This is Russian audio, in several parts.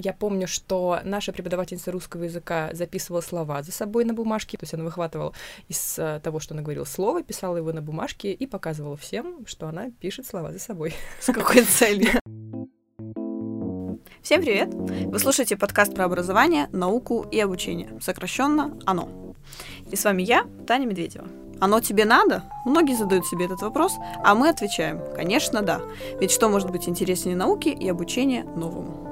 Я помню, что наша преподавательница русского языка записывала слова за собой на бумажке, то есть она выхватывала из э, того, что она говорила слово, писала его на бумажке и показывала всем, что она пишет слова за собой. С какой целью? Всем привет! Вы слушаете подкаст про образование, науку и обучение, сокращенно «ОНО». И с вами я, Таня Медведева. Оно тебе надо? Многие задают себе этот вопрос, а мы отвечаем, конечно, да. Ведь что может быть интереснее науки и обучения новому?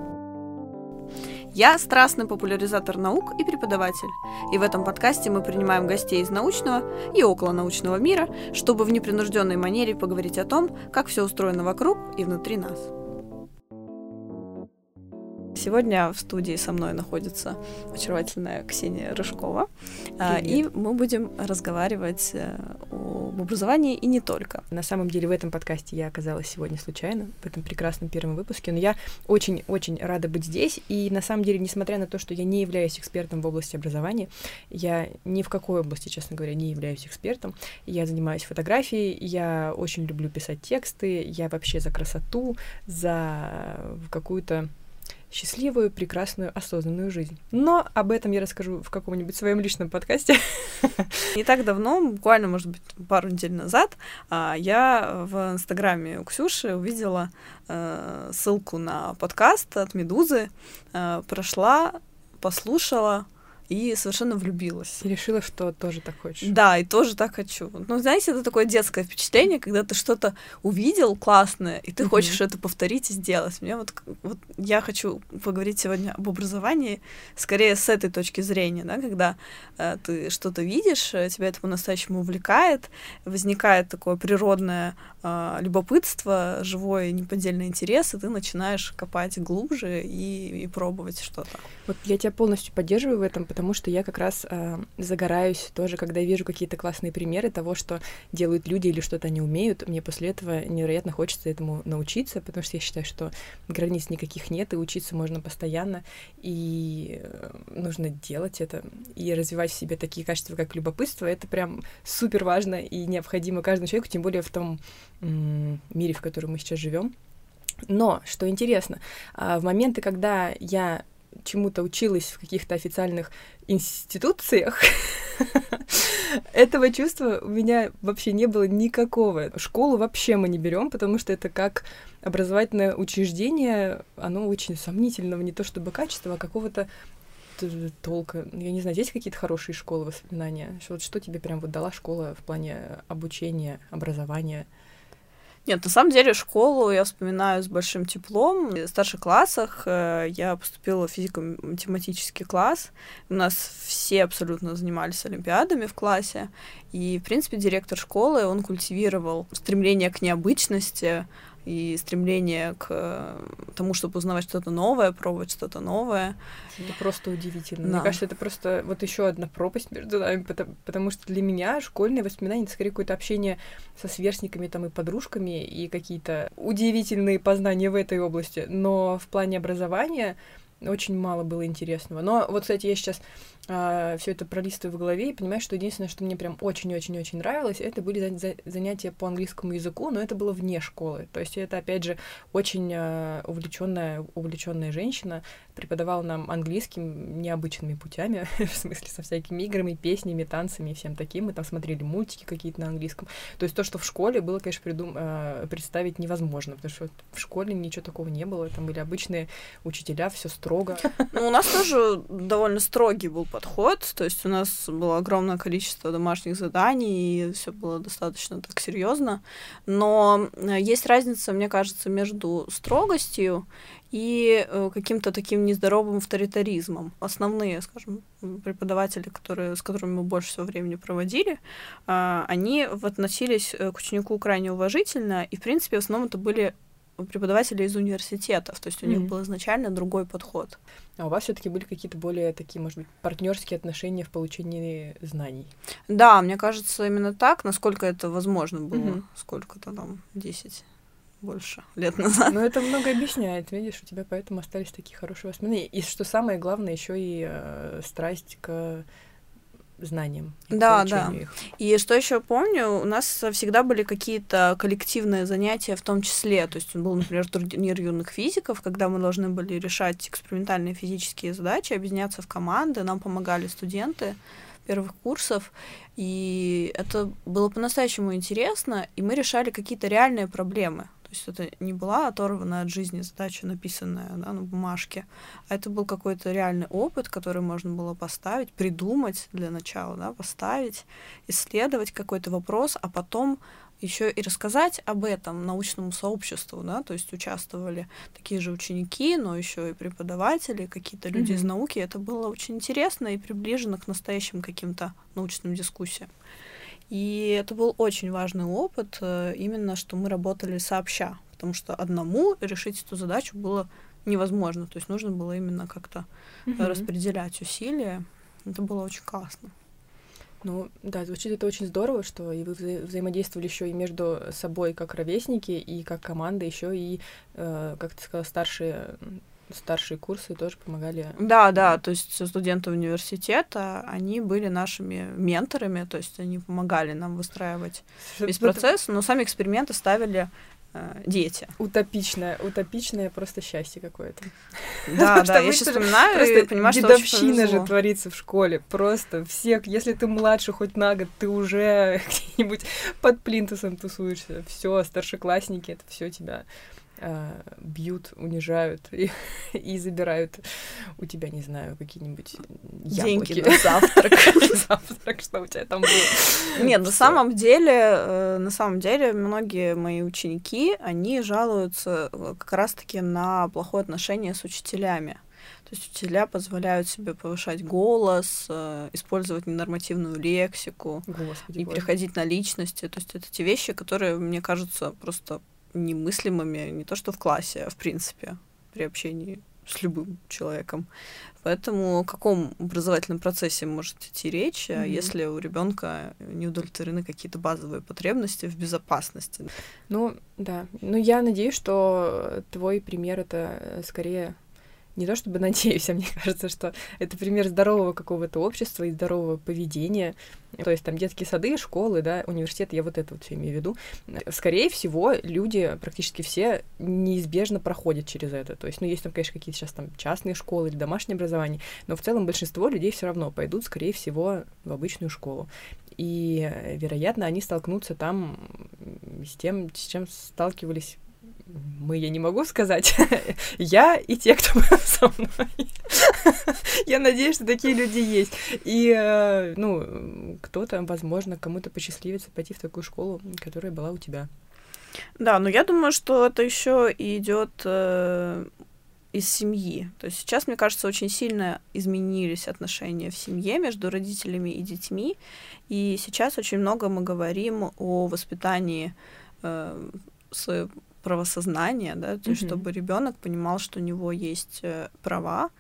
Я страстный популяризатор наук и преподаватель, и в этом подкасте мы принимаем гостей из научного и около научного мира, чтобы в непринужденной манере поговорить о том, как все устроено вокруг и внутри нас. Сегодня в студии со мной находится очаровательная Ксения Рыжкова, а, Привет. и мы будем разговаривать э, об образовании и не только. На самом деле в этом подкасте я оказалась сегодня случайно, в этом прекрасном первом выпуске, но я очень-очень рада быть здесь, и на самом деле, несмотря на то, что я не являюсь экспертом в области образования, я ни в какой области, честно говоря, не являюсь экспертом, я занимаюсь фотографией, я очень люблю писать тексты, я вообще за красоту, за какую-то счастливую, прекрасную, осознанную жизнь. Но об этом я расскажу в каком-нибудь своем личном подкасте. Не так давно, буквально, может быть, пару недель назад, а, я в инстаграме у Ксюши увидела э, ссылку на подкаст от Медузы, э, прошла, послушала, и совершенно влюбилась. И решила, что тоже так хочешь. Да, и тоже так хочу. Ну, знаете, это такое детское впечатление, когда ты что-то увидел классное, и ты mm-hmm. хочешь это повторить и сделать. Мне вот, вот я хочу поговорить сегодня об образовании скорее с этой точки зрения, да, когда э, ты что-то видишь, э, тебя это по-настоящему увлекает, возникает такое природное э, любопытство, живой неподдельный интерес, и ты начинаешь копать глубже и, и пробовать что-то. Вот я тебя полностью поддерживаю в этом, потому что я как раз э, загораюсь тоже, когда я вижу какие-то классные примеры того, что делают люди или что-то они умеют. Мне после этого невероятно хочется этому научиться, потому что я считаю, что границ никаких нет, и учиться можно постоянно, и э, нужно делать это, и развивать в себе такие качества, как любопытство. Это прям супер важно и необходимо каждому человеку, тем более в том мире, в котором мы сейчас живем. Но, что интересно, а, в моменты, когда я чему-то училась в каких-то официальных институциях, этого чувства у меня вообще не было никакого. Школу вообще мы не берем, потому что это как образовательное учреждение, оно очень сомнительного, не то чтобы качества, а какого-то толка. Я не знаю, здесь какие-то хорошие школы, воспоминания? Что, что тебе прям вот дала школа в плане обучения, образования? Нет, на самом деле школу я вспоминаю с большим теплом. В старших классах э, я поступила в физико-математический класс. У нас все абсолютно занимались олимпиадами в классе. И, в принципе, директор школы, он культивировал стремление к необычности, и стремление к э, тому, чтобы узнавать что-то новое, пробовать что-то новое. Это просто удивительно. Да. Мне кажется, это просто вот еще одна пропасть между нами, потому, потому что для меня школьные воспоминания это скорее какое-то общение со сверстниками там и подружками и какие-то удивительные познания в этой области. Но в плане образования очень мало было интересного. Но вот, кстати, я сейчас а, все это пролистываю в голове и понимаю, что единственное, что мне прям очень-очень-очень нравилось, это были за за занятия по английскому языку, но это было вне школы. То есть это, опять же, очень а, увлеченная, увлеченная женщина преподавала нам английским необычными путями, в смысле со всякими играми, песнями, танцами и всем таким. Мы там смотрели мультики какие-то на английском. То есть то, что в школе было, конечно, придум а, представить невозможно, потому что в школе ничего такого не было. Там были обычные учителя, все строго. Ну, у нас тоже довольно строгий был подход. То есть у нас было огромное количество домашних заданий, и все было достаточно так серьезно. Но э, есть разница, мне кажется, между строгостью и э, каким-то таким нездоровым авторитаризмом. Основные, скажем, преподаватели, которые, с которыми мы больше всего времени проводили, э, они относились к ученику крайне уважительно, и, в принципе, в основном это были преподаватели из университетов, то есть у mm-hmm. них был изначально другой подход. А у вас все-таки были какие-то более такие, может быть, партнерские отношения в получении знаний? Да, мне кажется, именно так, насколько это возможно было, mm-hmm. сколько-то там, 10 больше лет назад. Но это много объясняет, видишь, у тебя поэтому остались такие хорошие воспоминания. И что самое главное, еще и э, страсть к знаниям. Да, да. Их. И что еще помню, у нас всегда были какие-то коллективные занятия в том числе. То есть был, например, турнир юных физиков, когда мы должны были решать экспериментальные физические задачи, объединяться в команды, нам помогали студенты первых курсов, и это было по-настоящему интересно, и мы решали какие-то реальные проблемы. Есть это не была оторванная от жизни задача, написанная да, на бумажке, а это был какой-то реальный опыт, который можно было поставить, придумать для начала, да, поставить, исследовать какой-то вопрос, а потом еще и рассказать об этом научному сообществу, да, то есть участвовали такие же ученики, но еще и преподаватели, какие-то люди mm-hmm. из науки. Это было очень интересно и приближено к настоящим каким-то научным дискуссиям. И это был очень важный опыт, э, именно что мы работали сообща, потому что одному решить эту задачу было невозможно. То есть нужно было именно как-то mm-hmm. распределять усилия. Это было очень классно. Ну, да, звучит это очень здорово, что и вы вза взаимодействовали еще и между собой как ровесники, и как команда, еще и, э, как ты сказала, старшие старшие курсы тоже помогали. Да, да, то есть студенты университета, они были нашими менторами, то есть они помогали нам выстраивать весь процесс, но сами эксперименты ставили э, дети. Утопичное, утопичное просто счастье какое-то. Да, да, я сейчас вспоминаю и понимаю, что дедовщина же творится в школе. Просто все, если ты младше хоть на год, ты уже где-нибудь под плинтусом тусуешься. Все, старшеклассники, это все тебя э, бьют, унижают и, и забирают у тебя, не знаю, какие-нибудь яблоки. Деньги на завтрак. Завтрак, что у тебя там было. Нет, на самом деле, э, на самом деле, многие мои ученики, они жалуются э, как раз-таки на плохое отношение с учителями. То есть учителя позволяют себе повышать голос, использовать ненормативную лексику Господи, и переходить на личности. То есть это те вещи, которые, мне кажутся, просто немыслимыми не то что в классе, а в принципе при общении с любым человеком. Поэтому о каком образовательном процессе может идти речь, mm-hmm. если у ребенка не удовлетворены какие-то базовые потребности в безопасности? Ну, да. Ну, я надеюсь, что твой пример это скорее не то чтобы надеюсь, а мне кажется, что это пример здорового какого-то общества и здорового поведения. То есть там детские сады, школы, да, университеты, я вот это вот все имею в виду. Скорее всего, люди, практически все, неизбежно проходят через это. То есть, ну, есть там, конечно, какие-то сейчас там частные школы или домашнее образование, но в целом большинство людей все равно пойдут, скорее всего, в обычную школу. И, вероятно, они столкнутся там с тем, с чем сталкивались мы, я не могу сказать, я и те, кто был со мной. я надеюсь, что такие люди есть. И, э, ну, кто-то, возможно, кому-то посчастливится пойти в такую школу, которая была у тебя. Да, но я думаю, что это еще идет э, из семьи. То есть сейчас, мне кажется, очень сильно изменились отношения в семье между родителями и детьми. И сейчас очень много мы говорим о воспитании э, своего правосознание, да, то есть mm-hmm. чтобы ребенок понимал, что у него есть э, права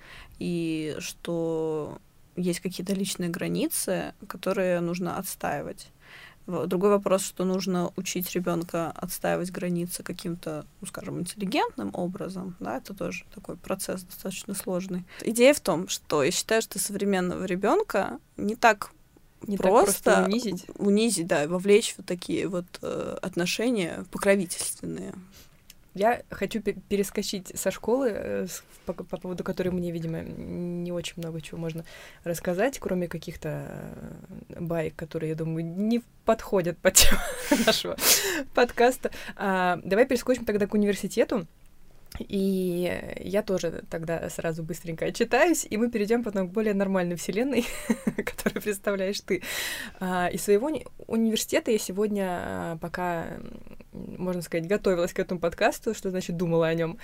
и что есть какие-то личные границы, которые нужно отстаивать. Другой вопрос, что нужно учить ребенка отстаивать границы каким-то, ну, скажем, интеллигентным образом, да, это тоже такой процесс достаточно сложный. Идея в том, что я считаю, что современного ребенка не так не просто, так просто унизить. унизить, да, вовлечь в такие вот э, отношения покровительственные. Я хочу перескочить со школы, э, по, по поводу которой мне, видимо, не очень много чего можно рассказать, кроме каких-то э, баек, которые, я думаю, не подходят под тему нашего подкаста. А, давай перескочим тогда к университету. И я тоже тогда сразу быстренько отчитаюсь, и мы перейдем потом к более нормальной вселенной, которую представляешь ты. А, из своего уни- университета я сегодня, а, пока, можно сказать, готовилась к этому подкасту, что значит думала о нем,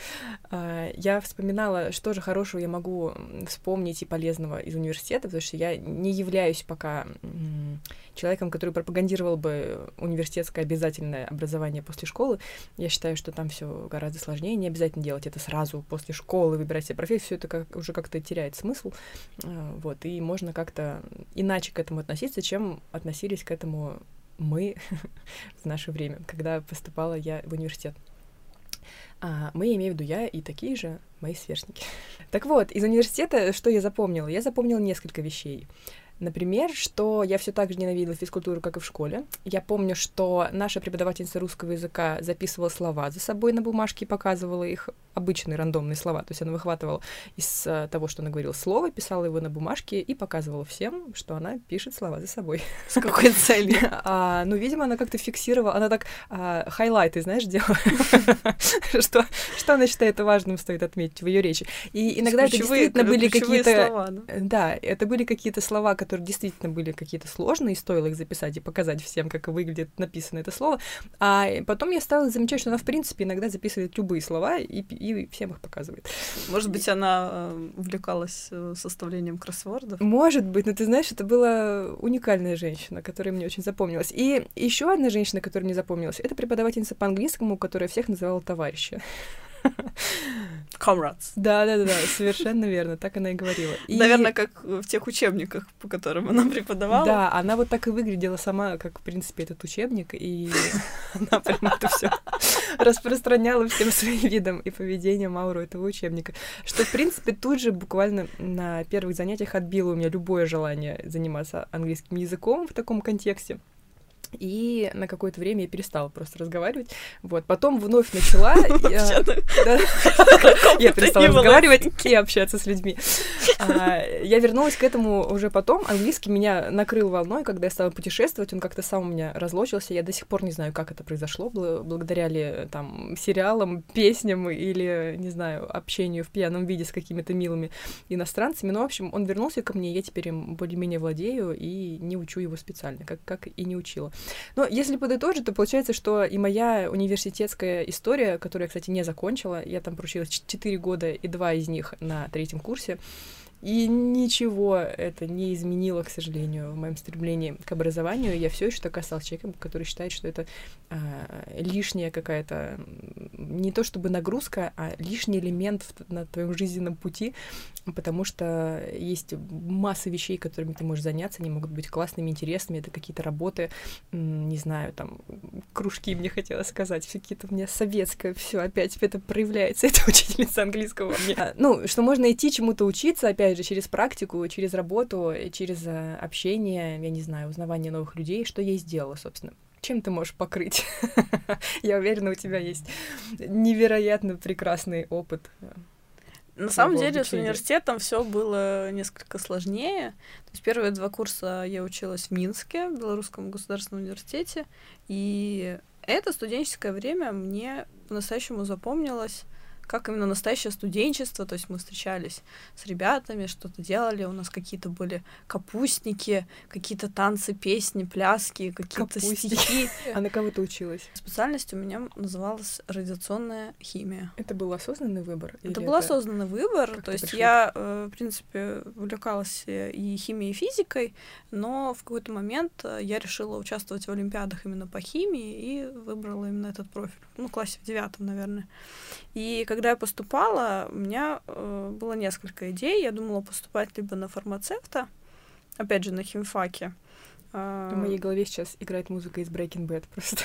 а, я вспоминала, что же хорошего я могу вспомнить и полезного из университета, потому что я не являюсь пока человеком, который пропагандировал бы университетское обязательное образование после школы. Я считаю, что там все гораздо сложнее, не обязательно делать это сразу после школы, выбирать себе профессию, это как, уже как-то теряет смысл, а, вот, и можно как-то иначе к этому относиться, чем относились к этому мы в наше время, когда поступала я в университет. А, мы, имею в виду я и такие же мои сверстники. Так вот, из университета что я запомнила? Я запомнила несколько вещей. Например, что я все так же ненавидела физкультуру, как и в школе. Я помню, что наша преподавательница русского языка записывала слова за собой на бумажке и показывала их обычные рандомные слова. То есть она выхватывала из uh, того, что она говорила слово, писала его на бумажке и показывала всем, что она пишет слова за собой. С какой целью? а, ну, видимо, она как-то фиксировала, она так а, хайлайты, знаешь, делала, что, что она считает важным, стоит отметить в ее речи. И иногда это действительно были какие-то... Да, это были какие-то слова, которые действительно были какие-то сложные, и стоило их записать и показать всем, как выглядит написано это слово. А потом я стала замечать, что она, в принципе, иногда записывает любые слова и и всем их показывает. Может быть, она э, увлекалась э, составлением кроссвордов? Может быть, но ты знаешь, это была уникальная женщина, которая мне очень запомнилась. И еще одна женщина, которая мне запомнилась, это преподавательница по английскому, которая всех называла товарища. Comrades. Да, да, да, да, совершенно верно, так она и говорила. И... Наверное, как в тех учебниках, по которым она преподавала. Да, она вот так и выглядела сама, как, в принципе, этот учебник, и она прям это все распространяла всем своим видом и поведением ауру этого учебника. Что, в принципе, тут же буквально на первых занятиях отбило у меня любое желание заниматься английским языком в таком контексте и на какое-то время я перестала просто разговаривать. Вот, потом вновь начала. Я перестала разговаривать и общаться с людьми. А, я вернулась к этому уже потом. Английский меня накрыл волной, когда я стала путешествовать. Он как-то сам у меня разлочился. Я до сих пор не знаю, как это произошло. Благодаря ли там сериалам, песням или, не знаю, общению в пьяном виде с какими-то милыми иностранцами. Но, в общем, он вернулся ко мне. Я теперь им более-менее владею и не учу его специально, как, как и не учила. Но если подытожить, то получается, что и моя университетская история, которую я, кстати, не закончила, я там проучилась 4 года и два из них на третьем курсе, и ничего это не изменило, к сожалению, в моем стремлении к образованию. Я все еще так осталась человеком, который считает, что это а, лишняя какая-то, не то чтобы нагрузка, а лишний элемент в, на твоем жизненном пути, потому что есть масса вещей, которыми ты можешь заняться, они могут быть классными, интересными, это какие-то работы, не знаю, там, кружки, мне хотелось сказать, все какие-то у меня советское, все опять это проявляется, это учительница английского мне. А, ну, что можно идти чему-то учиться, опять опять же, через практику, через работу, через э, общение, я не знаю, узнавание новых людей, что я и сделала, собственно. Чем ты можешь покрыть? я уверена, у тебя есть невероятно прекрасный опыт. Э, На самом деле с университетом все было несколько сложнее. То есть первые два курса я училась в Минске, в Белорусском государственном университете, и это студенческое время мне по-настоящему запомнилось как именно настоящее студенчество, то есть мы встречались с ребятами, что-то делали, у нас какие-то были капустники, какие-то танцы, песни, пляски, какие-то стихи. А на кого ты училась? Специальность у меня называлась радиационная химия. Это был осознанный выбор? Это был это... осознанный выбор, как то есть я, э, в принципе, увлекалась и химией, и физикой, но в какой-то момент э, я решила участвовать в олимпиадах именно по химии и выбрала именно этот профиль. Ну, в классе в девятом, наверное. И когда я поступала, у меня э, было несколько идей. Я думала поступать либо на фармацевта, опять же, на химфаке. В моей голове сейчас играет музыка из Breaking Bad просто.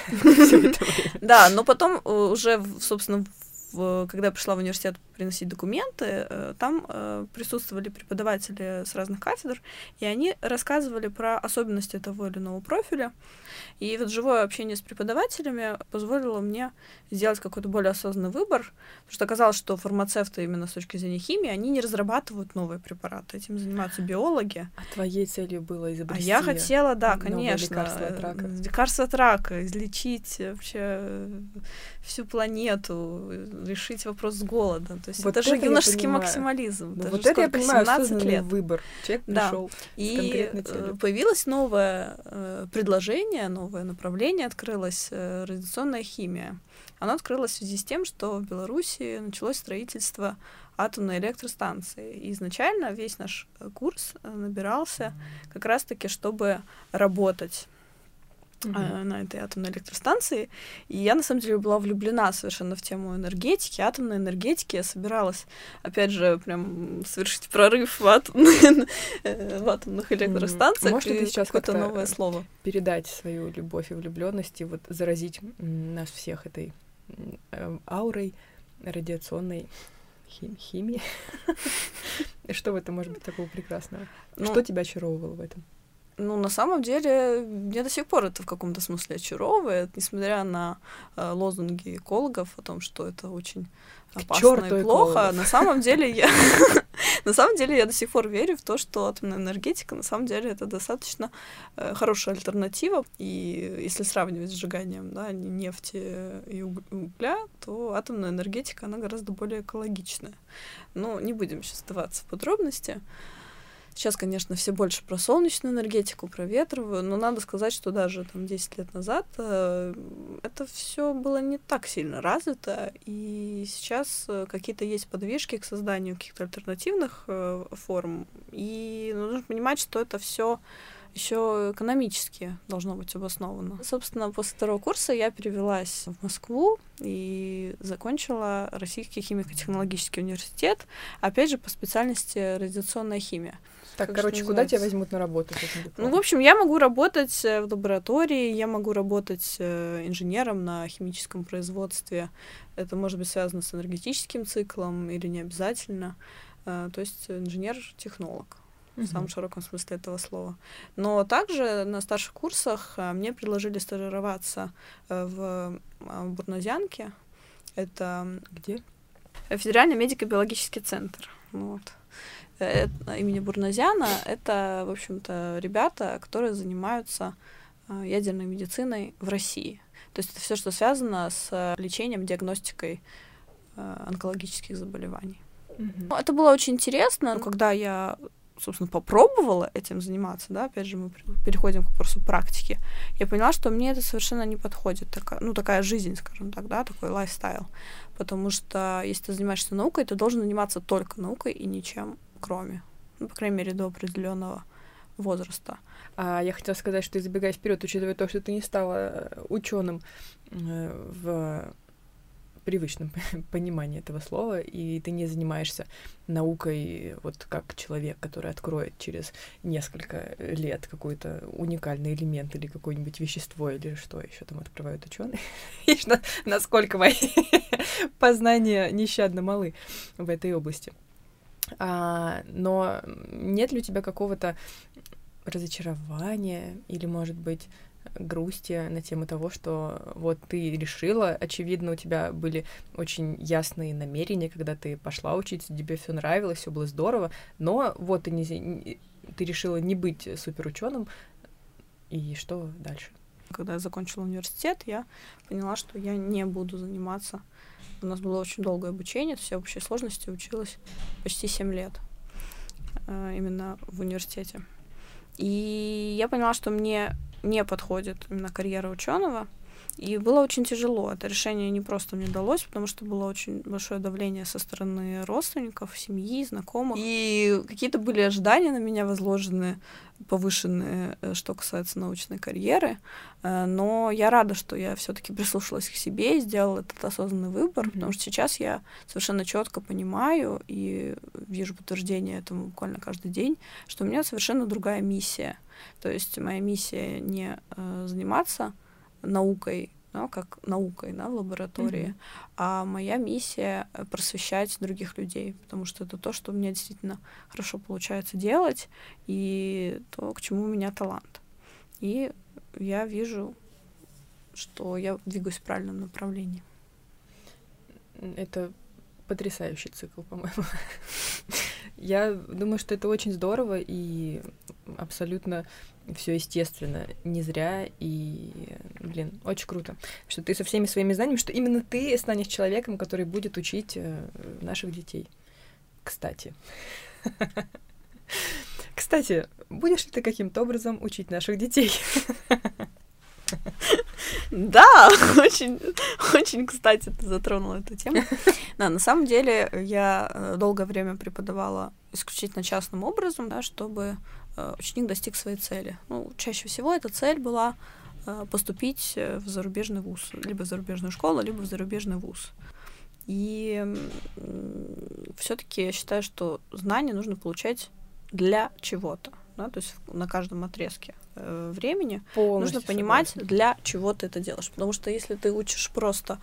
Да, но потом э, уже, собственно, когда я пришла в университет приносить документы, э, там э, присутствовали преподаватели с разных кафедр, и они рассказывали про особенности того или иного профиля. И вот живое общение с преподавателями позволило мне сделать какой-то более осознанный выбор, потому что оказалось, что фармацевты именно с точки зрения химии, они не разрабатывают новые препараты, этим занимаются биологи. А твоей целью было изобрести А я хотела, да, конечно, лекарство от рака. Лекарство от рака, излечить вообще всю планету, решить вопрос с голода. То есть вот это, это же юношеский максимализм. Ну, вот это я понимаю, 17 лет. выбор. Человек да. пришел И э, появилось новое э, предложение, новое направление открылось, э, радиационная химия. Оно открылось в связи с тем, что в Беларуси началось строительство атомной электростанции. И изначально весь наш курс набирался как раз-таки, чтобы работать uh-huh. на этой атомной электростанции. И я, на самом деле, была влюблена совершенно в тему энергетики, атомной энергетики. Я собиралась, опять же, прям совершить прорыв в, атомных, э, в атомных электростанциях. Может, это сейчас какое-то новое слово? Передать свою любовь и влюбленность и вот заразить нас всех этой э, аурой радиационной хим химии. Что в этом может быть такого прекрасного? Ну, что тебя очаровывало в этом? Ну, на самом деле, мне до сих пор это в каком-то смысле очаровывает, несмотря на э, лозунги экологов о том, что это очень опасно и плохо. На самом деле я на самом деле я до сих пор верю в то, что атомная энергетика на самом деле это достаточно э, хорошая альтернатива. И если сравнивать с сжиганием да, нефти и угля, то атомная энергетика она гораздо более экологичная. Но не будем сейчас вдаваться в подробности. Сейчас, конечно, все больше про солнечную энергетику, про ветровую, но надо сказать, что даже там 10 лет назад э, это все было не так сильно развито, и сейчас э, какие-то есть подвижки к созданию каких-то альтернативных э, форм, и нужно понимать, что это все еще экономически должно быть обосновано. Собственно, после второго курса я перевелась в Москву и закончила Российский химико-технологический университет, опять же, по специальности радиационная химия. Так, короче, куда тебя возьмут на работу? Ну, в общем, я могу работать э, в лаборатории, я могу работать э, инженером на химическом производстве. Это может быть связано с энергетическим циклом или не обязательно. Э, то есть инженер-технолог в самом широком смысле этого слова. Но также на старших курсах мне предложили стажироваться в Бурназянке. Это где? Федеральный медико-биологический центр. Вот. Э, имени Бурназяна, это, в общем-то, ребята, которые занимаются э, ядерной медициной в России. То есть это все, что связано с лечением, диагностикой э, онкологических заболеваний. Mm-hmm. Это было очень интересно, когда я собственно, попробовала этим заниматься, да, опять же, мы переходим к вопросу практики, я поняла, что мне это совершенно не подходит, такая, ну, такая жизнь, скажем так, да, такой лайфстайл, потому что если ты занимаешься наукой, ты должен заниматься только наукой и ничем кроме. Ну, по крайней мере, до определенного возраста. А я хотела сказать, что ты забегая вперед, учитывая то, что ты не стала э, ученым э, в привычном понимании этого слова, и ты не занимаешься наукой вот как человек, который откроет через несколько лет какой-то уникальный элемент или какое-нибудь вещество или что еще там открывают ученые. Насколько мои познания нещадно малы в этой области. А, но нет ли у тебя какого-то разочарования или, может быть, грусти на тему того, что вот ты решила, очевидно, у тебя были очень ясные намерения, когда ты пошла учиться, тебе все нравилось, все было здорово, но вот ты, не, ты решила не быть суперученым, и что дальше? Когда я закончила университет, я поняла, что я не буду заниматься у нас было очень долгое обучение, то есть я в общей сложности училась почти 7 лет э, именно в университете. И я поняла, что мне не подходит именно карьера ученого, и было очень тяжело. Это решение не просто мне далось, потому что было очень большое давление со стороны родственников, семьи, знакомых. И какие-то были ожидания на меня возложены, повышенные, э, что касается научной карьеры. Э, но я рада, что я все-таки прислушалась к себе и сделала этот осознанный выбор, mm-hmm. потому что сейчас я совершенно четко понимаю и вижу подтверждение этому буквально каждый день, что у меня совершенно другая миссия. То есть моя миссия не э, заниматься наукой, да, как наукой да, в лаборатории, mm-hmm. а моя миссия э, просвещать других людей, потому что это то, что у меня действительно хорошо получается делать, и то, к чему у меня талант. И я вижу, что я двигаюсь в правильном направлении. Это потрясающий цикл, по-моему. Я думаю, что это очень здорово и абсолютно все естественно, не зря, и, блин, очень круто, что ты со всеми своими знаниями, что именно ты станешь человеком, который будет учить э, наших детей. Кстати. Кстати, будешь ли ты каким-то образом учить наших детей? Да, очень, очень, кстати, ты затронула эту тему. Да, на самом деле я э, долгое время преподавала исключительно частным образом, да, чтобы э, ученик достиг своей цели. Ну, чаще всего эта цель была э, поступить в зарубежный вуз, либо в зарубежную школу, либо в зарубежный вуз. И все-таки я считаю, что знания нужно получать для чего-то, да, то есть на каждом отрезке э, времени Полностью нужно понимать, согласна. для чего ты это делаешь. Потому что если ты учишь просто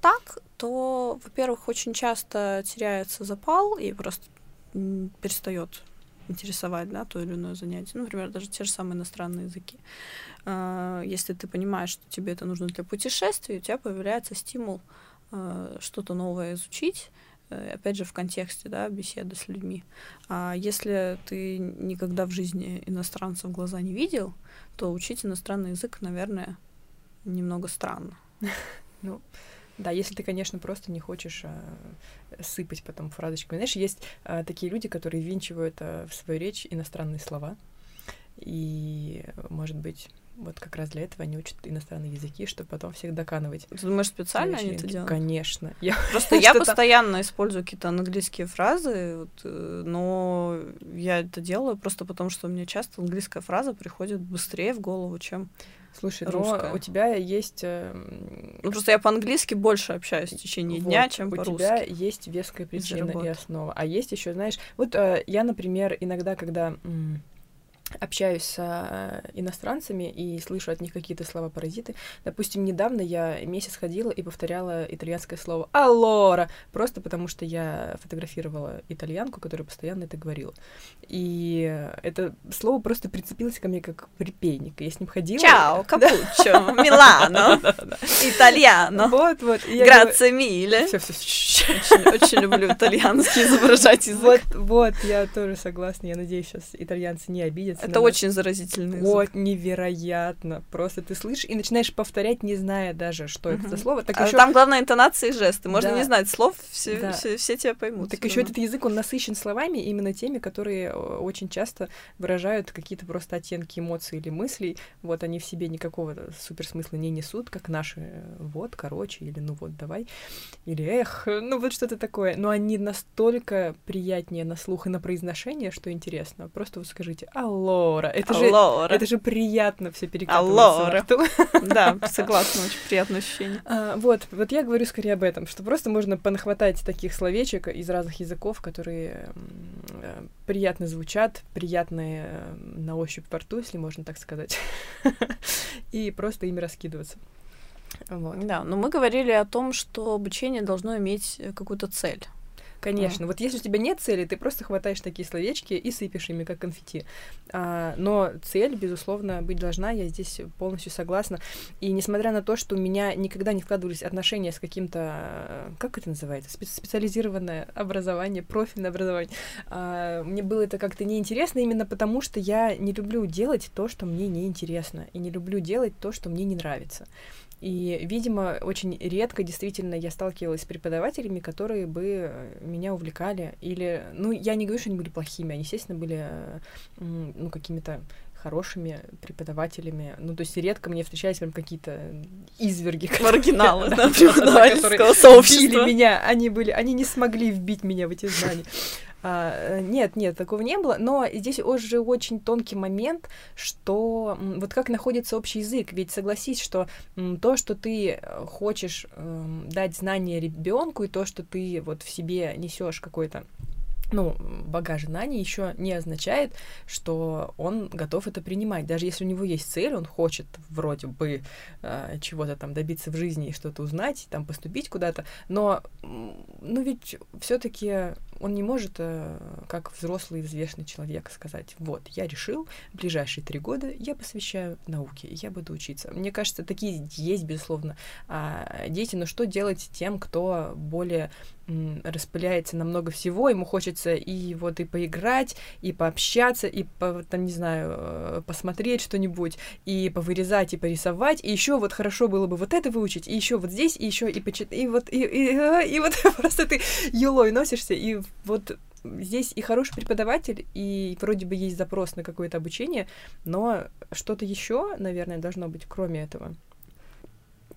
так, то, во-первых, очень часто теряется запал, и просто перестает интересовать, да, то или иное занятие. Ну, например, даже те же самые иностранные языки. А, если ты понимаешь, что тебе это нужно для путешествия, у тебя появляется стимул а, что-то новое изучить, э, опять же, в контексте, да, беседы с людьми. А если ты никогда в жизни иностранцев в глаза не видел, то учить иностранный язык, наверное, немного странно. Ну, да, если ты, конечно, просто не хочешь э, сыпать потом фразочками. Знаешь, есть э, такие люди, которые винчивают э, в свою речь иностранные слова. И, может быть, вот как раз для этого они учат иностранные языки, чтобы потом всех доканывать. Ты думаешь, специально они это делают? Конечно. Я Просто я постоянно использую какие-то английские фразы, вот, э, но я это делаю просто потому, что мне часто английская фраза приходит быстрее в голову, чем Слушай, русская. но у тебя есть... Э, ну, просто я по-английски больше общаюсь в течение вот, дня, чем по-русски. У тебя есть веская причина и основа. А есть еще, знаешь, вот э, я, например, иногда, когда общаюсь с э, иностранцами и слышу от них какие-то слова-паразиты. Допустим, недавно я месяц ходила и повторяла итальянское слово «аллора», просто потому что я фотографировала итальянку, которая постоянно это говорила. И это слово просто прицепилось ко мне как припейник. Я с ним ходила. Чао, капуччо, Милано, итальяно. Вот, вот. Грация миле. Очень люблю итальянский изображать язык. Вот, вот, я тоже согласна. Я надеюсь, сейчас итальянцы не обидятся это очень заразительный язык. Вот, невероятно. Просто ты слышишь и начинаешь повторять, не зная даже, что это за слово. Так а еще... там главное интонация и жесты. Можно да. не знать слов, все, да. все, все тебя поймут. Так еще этот язык, он насыщен словами, именно теми, которые э, очень часто выражают какие-то просто оттенки эмоций или мыслей. Вот они в себе никакого суперсмысла не несут, как наши э, вот, короче, или ну вот, давай, или эх, ну вот что-то такое. Но они настолько приятнее на слух и на произношение, что интересно. Просто вот скажите «Алло, Аллора. Это же, это же приятно все перекатывается. Да, согласна, очень приятное ощущение. А, вот, вот я говорю скорее об этом, что просто можно понахватать таких словечек из разных языков, которые э, приятно звучат, приятные э, на ощупь во рту, если можно так сказать, и просто ими раскидываться. Вот. Да, но мы говорили о том, что обучение должно иметь какую-то цель. Конечно. Вот если у тебя нет цели, ты просто хватаешь такие словечки и сыпешь ими, как конфетти. А, но цель, безусловно, быть должна, я здесь полностью согласна. И несмотря на то, что у меня никогда не вкладывались отношения с каким-то, как это называется, специализированное образование, профильное образование, а, мне было это как-то неинтересно именно потому, что я не люблю делать то, что мне неинтересно, и не люблю делать то, что мне не нравится. И, видимо, очень редко действительно я сталкивалась с преподавателями, которые бы меня увлекали. Или, ну, я не говорю, что они были плохими, они, естественно, были, ну, какими-то хорошими преподавателями. Ну, то есть редко мне встречались прям какие-то изверги. Маргиналы, да, преподавательского сообщества. меня. Они были, они не смогли вбить меня в эти знания. А, э, нет, нет, такого не было, но здесь уже очень тонкий момент, что вот как находится общий язык, ведь согласись, что то, что ты э, хочешь эм, дать знания ребенку, и то, что ты вот в себе несешь какой-то ну, багаж знаний еще не означает, что он готов это принимать. Даже если у него есть цель, он хочет вроде бы э, чего-то там добиться в жизни и что-то узнать, там поступить куда-то, но, ну, ведь все-таки он не может, э, как взрослый взвешенный человек, сказать, вот, я решил, в ближайшие три года я посвящаю науке, я буду учиться. Мне кажется, такие есть, безусловно, э, дети, но что делать тем, кто более распыляется на много всего, ему хочется и вот и поиграть, и пообщаться, и по, там, не знаю, э, посмотреть что-нибудь, и повырезать, и порисовать, и еще вот хорошо было бы вот это выучить, и еще вот здесь, и еще и почитать, и вот, и, и, и, и вот просто ты юлой носишься, и вот здесь и хороший преподаватель, и вроде бы есть запрос на какое-то обучение, но что-то еще, наверное, должно быть, кроме этого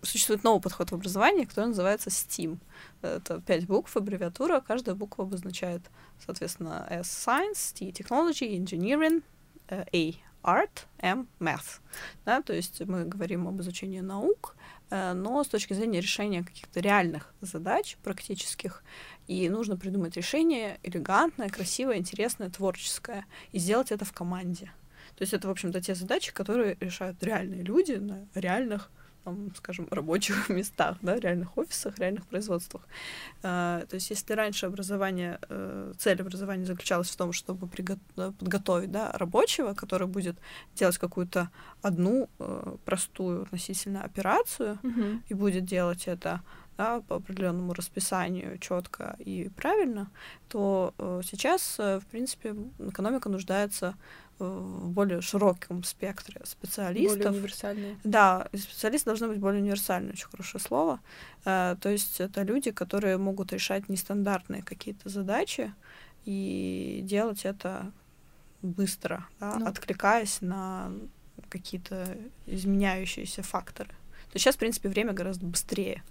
существует новый подход в образовании, который называется STEAM. Это пять букв, аббревиатура. Каждая буква обозначает, соответственно, S — Science, T — Technology, Engineering, э, A — Art, M — Math. Да, то есть мы говорим об изучении наук, э, но с точки зрения решения каких-то реальных задач, практических, и нужно придумать решение элегантное, красивое, интересное, творческое, и сделать это в команде. То есть это, в общем-то, те задачи, которые решают реальные люди на реальных там, скажем, рабочих местах, да, реальных офисах, реальных производствах. А, то есть, если раньше образование, э, цель образования заключалась в том, чтобы подготовить да, рабочего, который будет делать какую-то одну э, простую относительно операцию mm-hmm. и будет делать это да, по определенному расписанию четко и правильно, то э, сейчас, э, в принципе, экономика нуждается в более широком спектре специалистов. Более универсальные. Да, специалисты должны быть более универсальные, очень хорошее слово. Э, то есть это люди, которые могут решать нестандартные какие-то задачи и делать это быстро, да, ну. откликаясь на какие-то изменяющиеся факторы. То есть сейчас, в принципе, время гораздо быстрее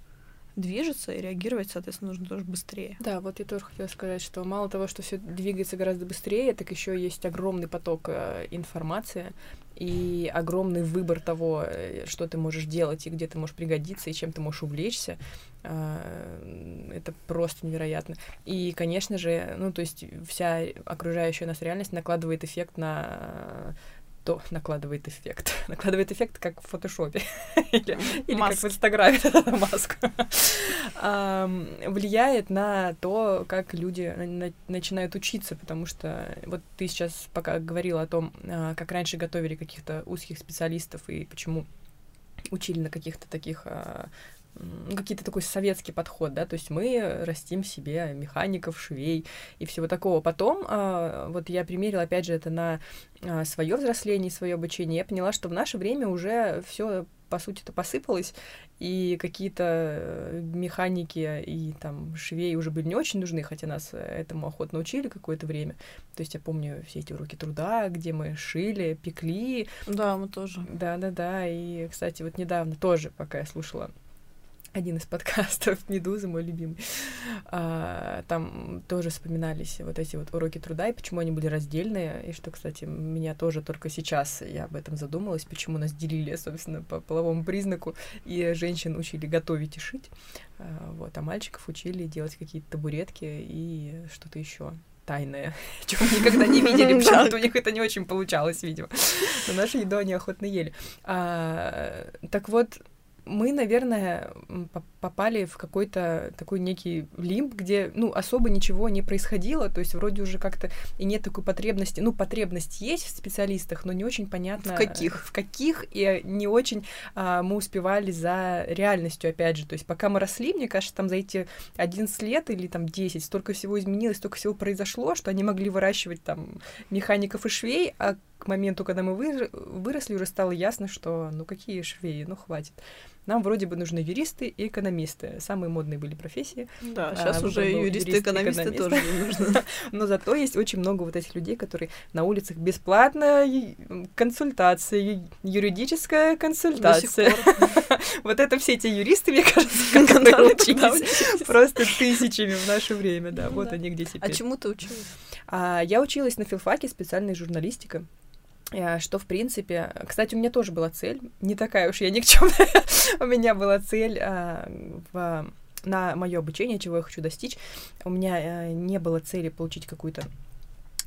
движется, и реагировать, соответственно, нужно тоже быстрее. Да, вот я тоже хотела сказать, что мало того, что все двигается гораздо быстрее, так еще есть огромный поток э, информации и огромный выбор того, э, что ты можешь делать и где ты можешь пригодиться и чем ты можешь увлечься. Э, это просто невероятно. И, конечно же, ну, то есть вся окружающая нас реальность накладывает эффект на то накладывает эффект. накладывает эффект, как в фотошопе. или, или как в Инстаграме, маску. влияет на то, как люди на- начинают учиться, потому что вот ты сейчас пока говорила о том, а, как раньше готовили каких-то узких специалистов и почему учили на каких-то таких а, какие-то такой советский подход, да, то есть мы растим себе механиков, швей и всего такого. Потом, а, вот я примерила, опять же, это на а, свое взросление, свое обучение, я поняла, что в наше время уже все по сути это посыпалось, и какие-то э, механики и там швей уже были не очень нужны, хотя нас этому охотно учили какое-то время. То есть я помню все эти уроки труда, где мы шили, пекли. Да, мы тоже. Да-да-да, и, кстати, вот недавно тоже, пока я слушала один из подкастов Медузы, мой любимый. А, там тоже вспоминались вот эти вот уроки труда, и почему они были раздельные, и что, кстати, меня тоже только сейчас я об этом задумалась, почему нас делили, собственно, по половому признаку, и женщин учили готовить и шить, а, вот, а мальчиков учили делать какие-то табуретки и что-то еще тайное, чего мы никогда не видели, потому что у них это не очень получалось, видимо. Но нашу еду они охотно ели. А, так вот, мы, наверное, попали в какой-то такой некий лимб, где, ну, особо ничего не происходило, то есть вроде уже как-то и нет такой потребности, ну, потребность есть в специалистах, но не очень понятно... В каких? В каких, и не очень а, мы успевали за реальностью, опять же, то есть пока мы росли, мне кажется, там за эти 11 лет или там 10 столько всего изменилось, столько всего произошло, что они могли выращивать там механиков и швей, а к моменту, когда мы выросли, уже стало ясно, что ну какие швеи, ну хватит. Нам вроде бы нужны юристы и экономисты. Самые модные были профессии. Да, сейчас а, уже ну, юристы и экономисты экономист. тоже не нужны. Но зато есть очень много вот этих людей, которые на улицах бесплатно консультации, юридическая консультация. Вот это все эти юристы, мне кажется, которые учились просто тысячами в наше время, да. Вот они где теперь. А чему ты училась? А, я училась на филфаке специальной журналистика. Э, что, в принципе, кстати, у меня тоже была цель, не такая уж я никчемная, у меня была цель а, в, на мое обучение, чего я хочу достичь. У меня а, не было цели получить какую-то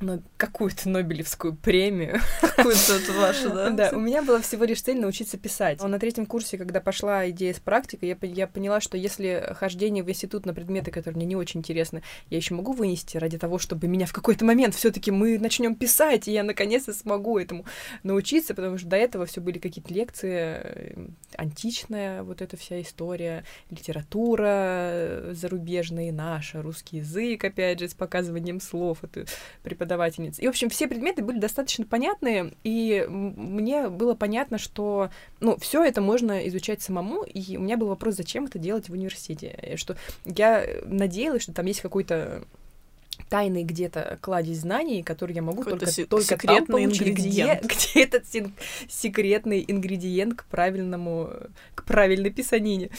но какую-то Нобелевскую премию. Какую-то вашу, да? Да, у меня была всего лишь цель научиться писать. На третьем курсе, когда пошла идея с практикой, я, я поняла, что если хождение в институт на предметы, которые мне не очень интересны, я еще могу вынести ради того, чтобы меня в какой-то момент все-таки мы начнем писать, и я наконец-то смогу этому научиться, потому что до этого все были какие-то лекции, э, античная вот эта вся история, литература зарубежная, наша, русский язык, опять же, с показыванием слов, это преподавание преподавательниц. И, в общем, все предметы были достаточно понятные, и мне было понятно, что, ну, все это можно изучать самому, и у меня был вопрос, зачем это делать в университете, что я надеялась, что там есть какой-то тайный где-то кладезь знаний, который я могу только, се- только там получить, ингредиент. Где, где этот секретный ингредиент к правильному, к правильной писанине.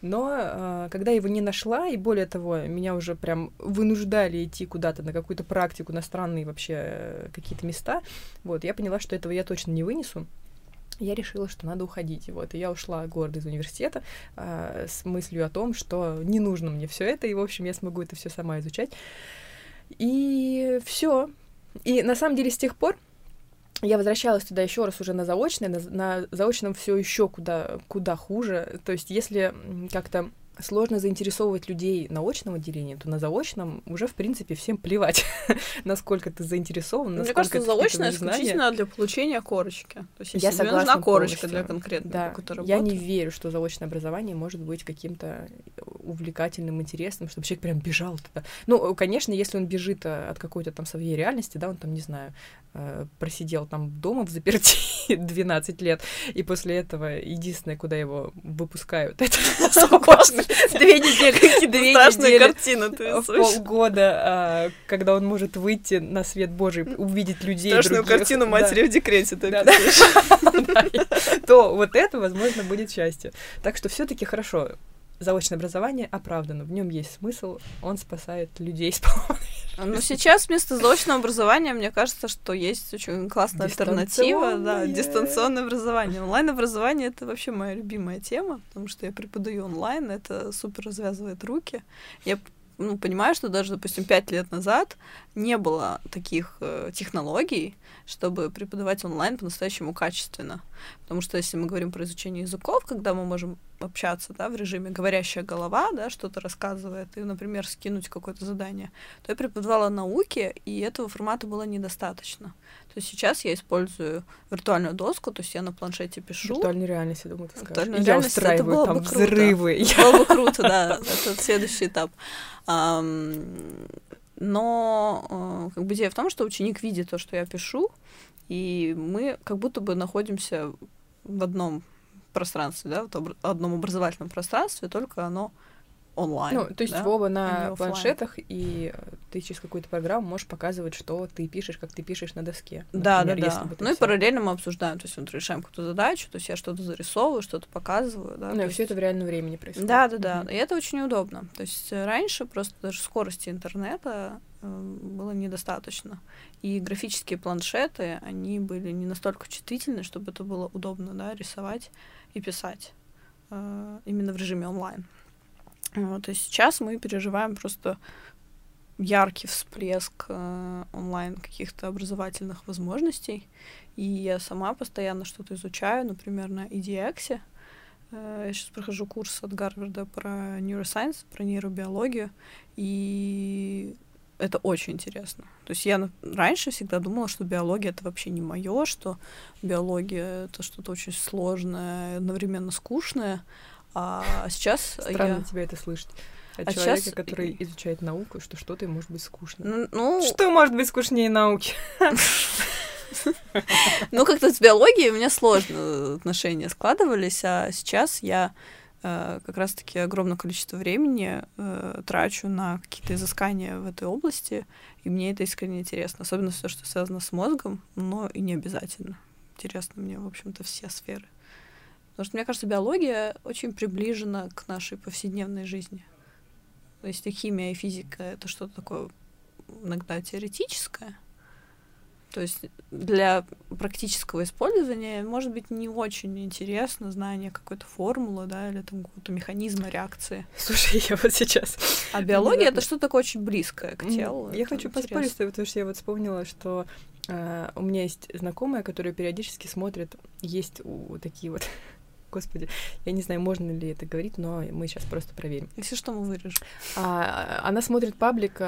Но э, когда я его не нашла, и более того, меня уже прям вынуждали идти куда-то на какую-то практику, на странные вообще э, какие-то места, вот, я поняла, что этого я точно не вынесу я решила, что надо уходить. Вот, и я ушла гордо из университета э, с мыслью о том, что не нужно мне все это, и, в общем, я смогу это все сама изучать. И все. И на самом деле с тех пор я возвращалась туда еще раз уже на заочное, на, на заочном все еще куда, куда хуже. То есть, если как-то сложно заинтересовывать людей на очном отделении, то на заочном уже, в принципе, всем плевать, насколько ты заинтересован, Мне кажется, заочное исключительно для получения корочки. То есть, если я тебе нужна корочка для конкретного да. работы. Я не верю, что заочное образование может быть каким-то увлекательным, интересным, чтобы человек прям бежал туда. Ну, конечно, если он бежит э, от какой-то там своей реальности, да, он там, не знаю, э, просидел там дома в заперти 12 лет, и после этого единственное, куда его выпускают, это Две недели. Две недели. картина ты полгода, а, когда он может выйти на свет Божий, увидеть людей Страшную картину матери в декрете ты То вот это, возможно, будет счастье. Так что все таки хорошо заочное образование оправдано, в нем есть смысл, он спасает людей с Ну, сейчас вместо заочного образования, мне кажется, что есть очень классная альтернатива, да, дистанционное образование. Онлайн-образование — это вообще моя любимая тема, потому что я преподаю онлайн, это супер развязывает руки. Я ну, понимаю, что даже, допустим, пять лет назад не было таких э, технологий, чтобы преподавать онлайн по-настоящему качественно. Потому что если мы говорим про изучение языков, когда мы можем общаться да, в режиме говорящая голова, да, что-то рассказывает, и, например, скинуть какое-то задание, то я преподавала науки, и этого формата было недостаточно. То есть сейчас я использую виртуальную доску, то есть я на планшете пишу. Виртуальная реальность, я думаю, ты скажешь. Виртуальная реальность, это было там бы круто. взрывы. Было бы круто, да, это следующий этап. Но э, как бы идея в том, что ученик видит то, что я пишу, и мы как будто бы находимся в одном пространстве, да, в одном образовательном пространстве, только оно онлайн. Ну, то есть да? оба на а планшетах, и ты через какую-то программу можешь показывать, что ты пишешь, как ты пишешь на доске. Да, например, да, да. Ну и параллельно мы обсуждаем, то есть вот решаем какую-то задачу, то есть я что-то зарисовываю, что-то показываю, да. Ну, и есть... все это в реальном времени происходит. Да, да, да. Mm-hmm. И это очень удобно. То есть раньше просто даже скорости интернета э, было недостаточно. И графические планшеты, они были не настолько чувствительны, чтобы это было удобно, да, рисовать и писать э, именно в режиме онлайн. Вот, и сейчас мы переживаем просто яркий всплеск э, онлайн каких-то образовательных возможностей. И я сама постоянно что-то изучаю, например, на EDX. Э, я сейчас прохожу курс от Гарварда про neuroscience, про нейробиологию, и это очень интересно. То есть я раньше всегда думала, что биология это вообще не мое, что биология это что-то очень сложное, одновременно скучное, а сейчас Странно я... тебя это слышать. От а человека, сейчас... который изучает науку, что что-то может быть скучно. Ну. Что может быть скучнее науки? Ну, как-то с биологией у меня сложно отношения складывались, а сейчас я э, как раз-таки огромное количество времени э, трачу на какие-то изыскания в этой области, и мне это искренне интересно, особенно все, что связано с мозгом, но и не обязательно. Интересно мне, в общем-то, все сферы. Потому что, мне кажется, биология очень приближена к нашей повседневной жизни. То есть химия и физика — это что-то такое иногда теоретическое. То есть для практического использования может быть не очень интересно знание какой-то формулы, да, или там какого-то механизма реакции. Слушай, я вот сейчас... А биология — это что-то такое очень близкое к телу. Я хочу поспорить с тобой, потому что я вот вспомнила, что Uh, у меня есть знакомая, которая периодически смотрит, есть у, такие вот Господи, я не знаю, можно ли это говорить, но мы сейчас просто проверим. Если что, мы вырежем. А, она смотрит паблик,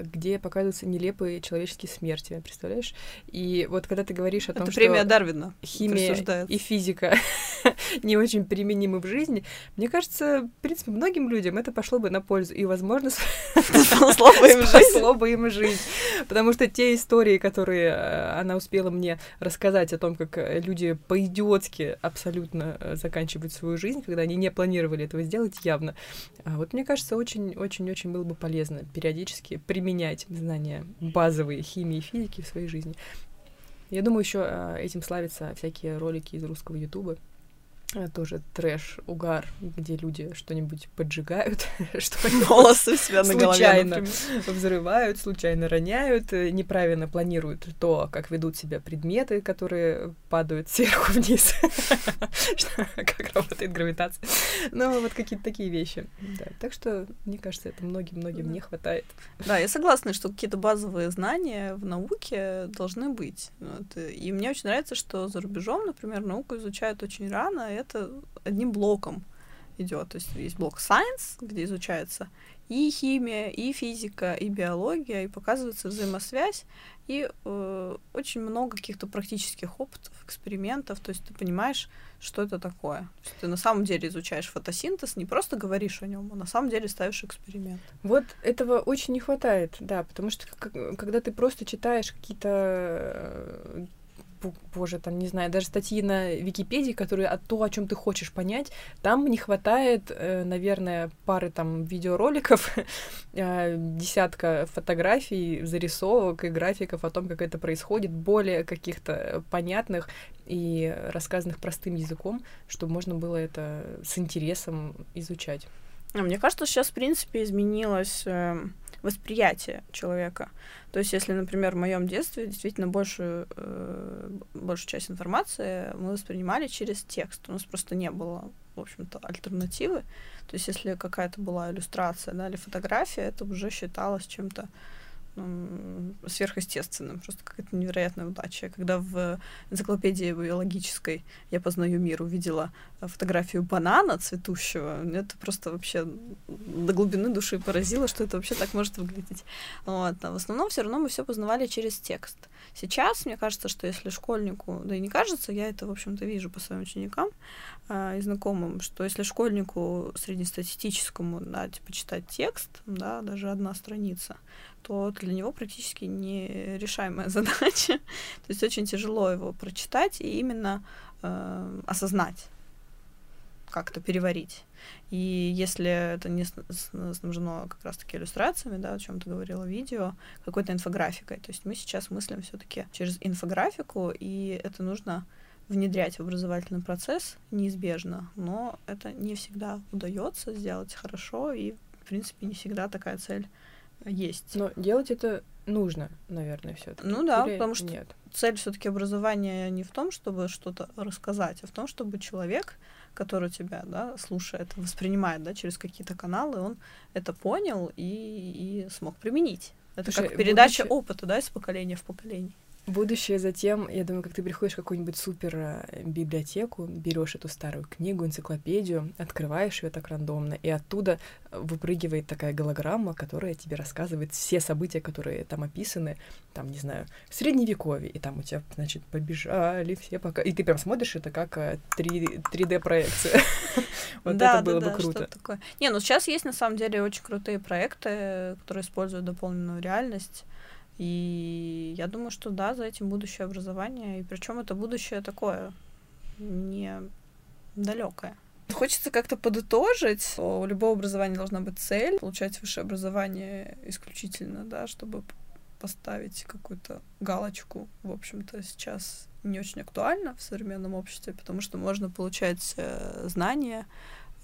где показываются нелепые человеческие смерти, представляешь? И вот когда ты говоришь о том, это что... премия Дарвина Химия и физика не очень применимы в жизни, мне кажется, в принципе, многим людям это пошло бы на пользу. И, возможно, спасло бы им жизнь. Потому что те истории, которые э, она успела мне рассказать о том, как люди по-идиотски абсолютно заканчивают свою жизнь, когда они не планировали этого сделать явно. А вот мне кажется, очень-очень-очень было бы полезно периодически применять знания базовые химии и физики в своей жизни. Я думаю, еще а, этим славятся всякие ролики из русского Ютуба, тоже трэш, угар, где люди что-нибудь поджигают, что волосы себя на голове, случайно взрывают, случайно роняют, э, неправильно планируют то, как ведут себя предметы, которые падают сверху вниз, как работает гравитация. Ну, вот какие-то такие вещи. Так что, мне кажется, это многим-многим не хватает. Да, я согласна, что какие-то базовые знания в науке должны быть. И мне очень нравится, что за рубежом, например, науку изучают очень рано, это одним блоком идет. То есть есть блок Science, где изучается и химия, и физика, и биология, и показывается взаимосвязь, и э, очень много каких-то практических опытов, экспериментов. То есть ты понимаешь, что это такое. То есть ты на самом деле изучаешь фотосинтез, не просто говоришь о нем, а на самом деле ставишь эксперимент. Вот этого очень не хватает, да, потому что когда ты просто читаешь какие-то э, боже, там, не знаю, даже статьи на Википедии, которые о то, о чем ты хочешь понять, там не хватает, э, наверное, пары там видеороликов, э, десятка фотографий, зарисовок и графиков о том, как это происходит, более каких-то понятных и рассказанных простым языком, чтобы можно было это с интересом изучать. А мне кажется, сейчас, в принципе, изменилось э, восприятие человека. То есть, если, например, в моем детстве действительно большую, э, большую часть информации мы воспринимали через текст. У нас просто не было, в общем-то, альтернативы. То есть, если какая-то была иллюстрация да, или фотография, это уже считалось чем-то сверхъестественным, просто какая-то невероятная удача. Когда в энциклопедии биологической «Я познаю мир» увидела фотографию банана цветущего, это просто вообще до глубины души поразило, что это вообще так может выглядеть. Вот. А в основном все равно мы все познавали через текст. Сейчас, мне кажется, что если школьнику, да и не кажется, я это, в общем-то, вижу по своим ученикам э, и знакомым, что если школьнику среднестатистическому, да, типа читать текст, да, даже одна страница, то для него практически нерешаемая задача. То есть очень тяжело его прочитать и именно э, осознать, как-то переварить. И если это не снабжено как раз-таки иллюстрациями, да, о чем ты говорила, видео, какой-то инфографикой. То есть мы сейчас мыслим все-таки через инфографику, и это нужно внедрять в образовательный процесс неизбежно, но это не всегда удается сделать хорошо, и, в принципе, не всегда такая цель есть. Но делать это нужно, наверное, все таки Ну да, Или потому что нет? цель все таки образования не в том, чтобы что-то рассказать, а в том, чтобы человек, который тебя да, слушает, воспринимает да, через какие-то каналы, он это понял и, и смог применить. Это Слушай, как передача будучи... опыта, да, из поколения в поколение. Будущее затем, я думаю, как ты приходишь в какую-нибудь супер э, библиотеку, берешь эту старую книгу, энциклопедию, открываешь ее так рандомно, и оттуда выпрыгивает такая голограмма, которая тебе рассказывает все события, которые там описаны, там, не знаю, в средневековье, и там у тебя, значит, побежали все пока... И ты прям смотришь это как 3D-проекция. Вот это было бы круто. Не, ну сейчас есть на самом деле очень крутые проекты, которые используют дополненную реальность и я думаю, что да, за этим будущее образование. И причем это будущее такое не далекое. Хочется как-то подытожить. У любого образования должна быть цель, получать высшее образование исключительно, да, чтобы поставить какую-то галочку, в общем-то, сейчас не очень актуально в современном обществе, потому что можно получать э, знания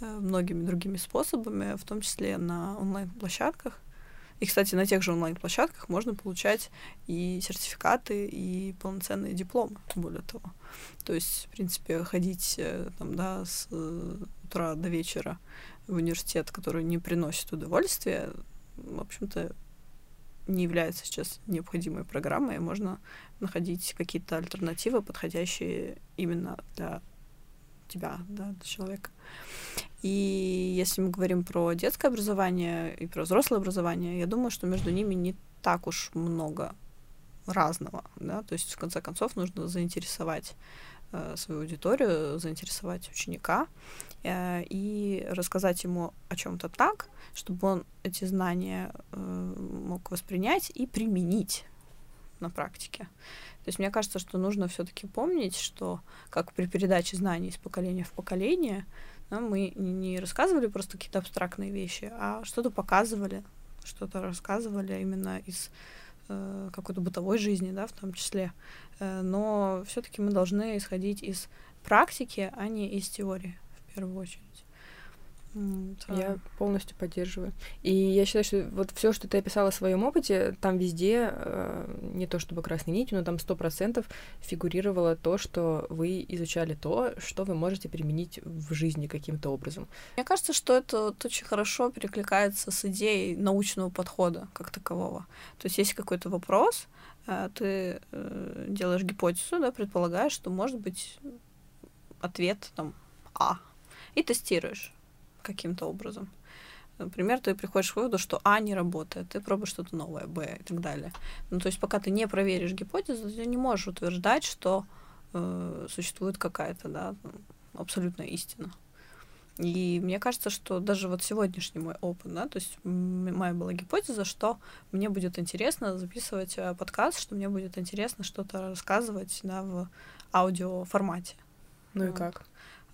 э, многими другими способами, в том числе на онлайн-площадках. И, кстати, на тех же онлайн-площадках можно получать и сертификаты, и полноценные дипломы, более того. То есть, в принципе, ходить э, там, да, с э, утра до вечера в университет, который не приносит удовольствия, в общем-то, не является сейчас необходимой программой, можно находить какие-то альтернативы, подходящие именно для тебя, да, человека. И если мы говорим про детское образование и про взрослое образование, я думаю, что между ними не так уж много разного, да, то есть в конце концов нужно заинтересовать э, свою аудиторию, заинтересовать ученика э, и рассказать ему о чем-то так, чтобы он эти знания э, мог воспринять и применить на практике. То есть мне кажется, что нужно все-таки помнить, что как при передаче знаний из поколения в поколение, да, мы не рассказывали просто какие-то абстрактные вещи, а что-то показывали, что-то рассказывали именно из э, какой-то бытовой жизни, да, в том числе. Э, но все-таки мы должны исходить из практики, а не из теории в первую очередь. Я полностью поддерживаю. И я считаю, что вот все, что ты описала в своем опыте, там везде, э, не то чтобы красной нитью, но там сто процентов фигурировало то, что вы изучали то, что вы можете применить в жизни каким-то образом. Мне кажется, что это вот очень хорошо перекликается с идеей научного подхода как такового. То есть есть какой-то вопрос, э, ты э, делаешь гипотезу, да, предполагаешь, что может быть ответ там А, и тестируешь каким-то образом. Например, ты приходишь к выводу, что А не работает, ты пробуешь что-то новое, Б и так далее. Ну, то есть, пока ты не проверишь гипотезу, ты не можешь утверждать, что э, существует какая-то, да, абсолютная истина. И мне кажется, что даже вот сегодняшний мой опыт, да, то есть моя была гипотеза, что мне будет интересно записывать э, подкаст, что мне будет интересно что-то рассказывать, да, в аудиоформате. Ну и как?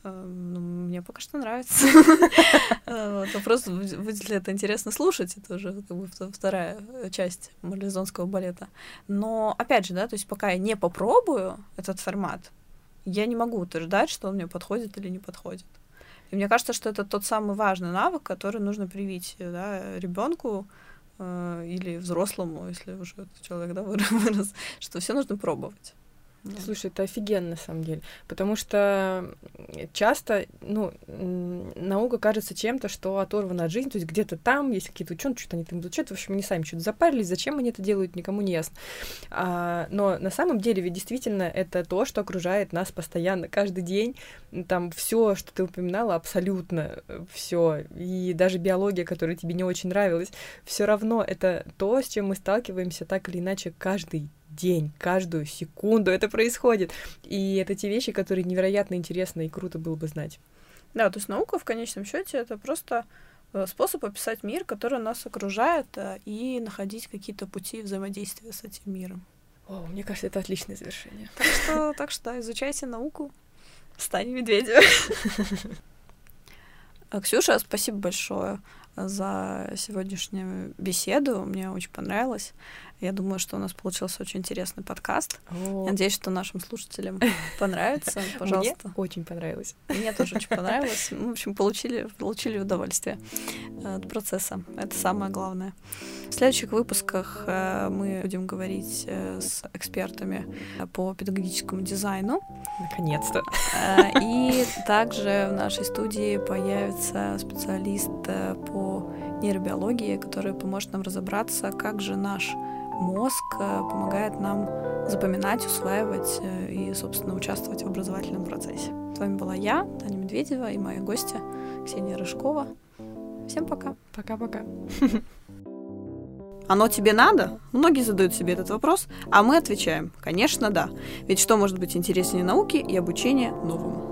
Эм, ну, мне пока что нравится. вот, вопрос, будет ли это интересно слушать, это уже как бы вторая часть марлезонского балета. Но, опять же, да, то есть пока я не попробую этот формат, я не могу утверждать, что он мне подходит или не подходит. И мне кажется, что это тот самый важный навык, который нужно привить да, ребенку э, или взрослому, если уже человек да, вырос, что все нужно пробовать. Слушай, это офигенно на самом деле, потому что часто, ну, наука кажется чем-то, что оторвано от жизни, то есть где-то там есть какие-то ученые, что-то они там изучают, в общем, они сами что-то запарились, зачем они это делают, никому не ясно. А, но на самом деле ведь действительно это то, что окружает нас постоянно, каждый день, там все, что ты упоминала, абсолютно э, все, и даже биология, которая тебе не очень нравилась, все равно это то, с чем мы сталкиваемся так или иначе каждый день, каждую секунду это происходит. И это те вещи, которые невероятно интересно и круто было бы знать. Да, то есть наука в конечном счете это просто э, способ описать мир, который нас окружает, э, и находить какие-то пути взаимодействия с этим миром. О, мне кажется, это отличное завершение. Так что, так что изучайте науку, стань медведем. Ксюша, спасибо большое за сегодняшнюю беседу. Мне очень понравилось. Я думаю, что у нас получился очень интересный подкаст. О. Надеюсь, что нашим слушателям понравится. Пожалуйста. Мне очень понравилось. Мне тоже очень понравилось. Мы, в общем, получили, получили удовольствие от процесса. Это самое главное. В следующих выпусках э, мы будем говорить э, с экспертами по педагогическому дизайну. Наконец-то. Э, и также в нашей студии появится специалист по нейробиологии, который поможет нам разобраться, как же наш мозг э, помогает нам запоминать, усваивать э, и, собственно, участвовать в образовательном процессе. С вами была я, Таня Медведева, и моя гостья Ксения Рыжкова. Всем пока. Пока-пока. Оно тебе надо? Многие задают себе этот вопрос, а мы отвечаем, конечно, да. Ведь что может быть интереснее науки и обучения новому?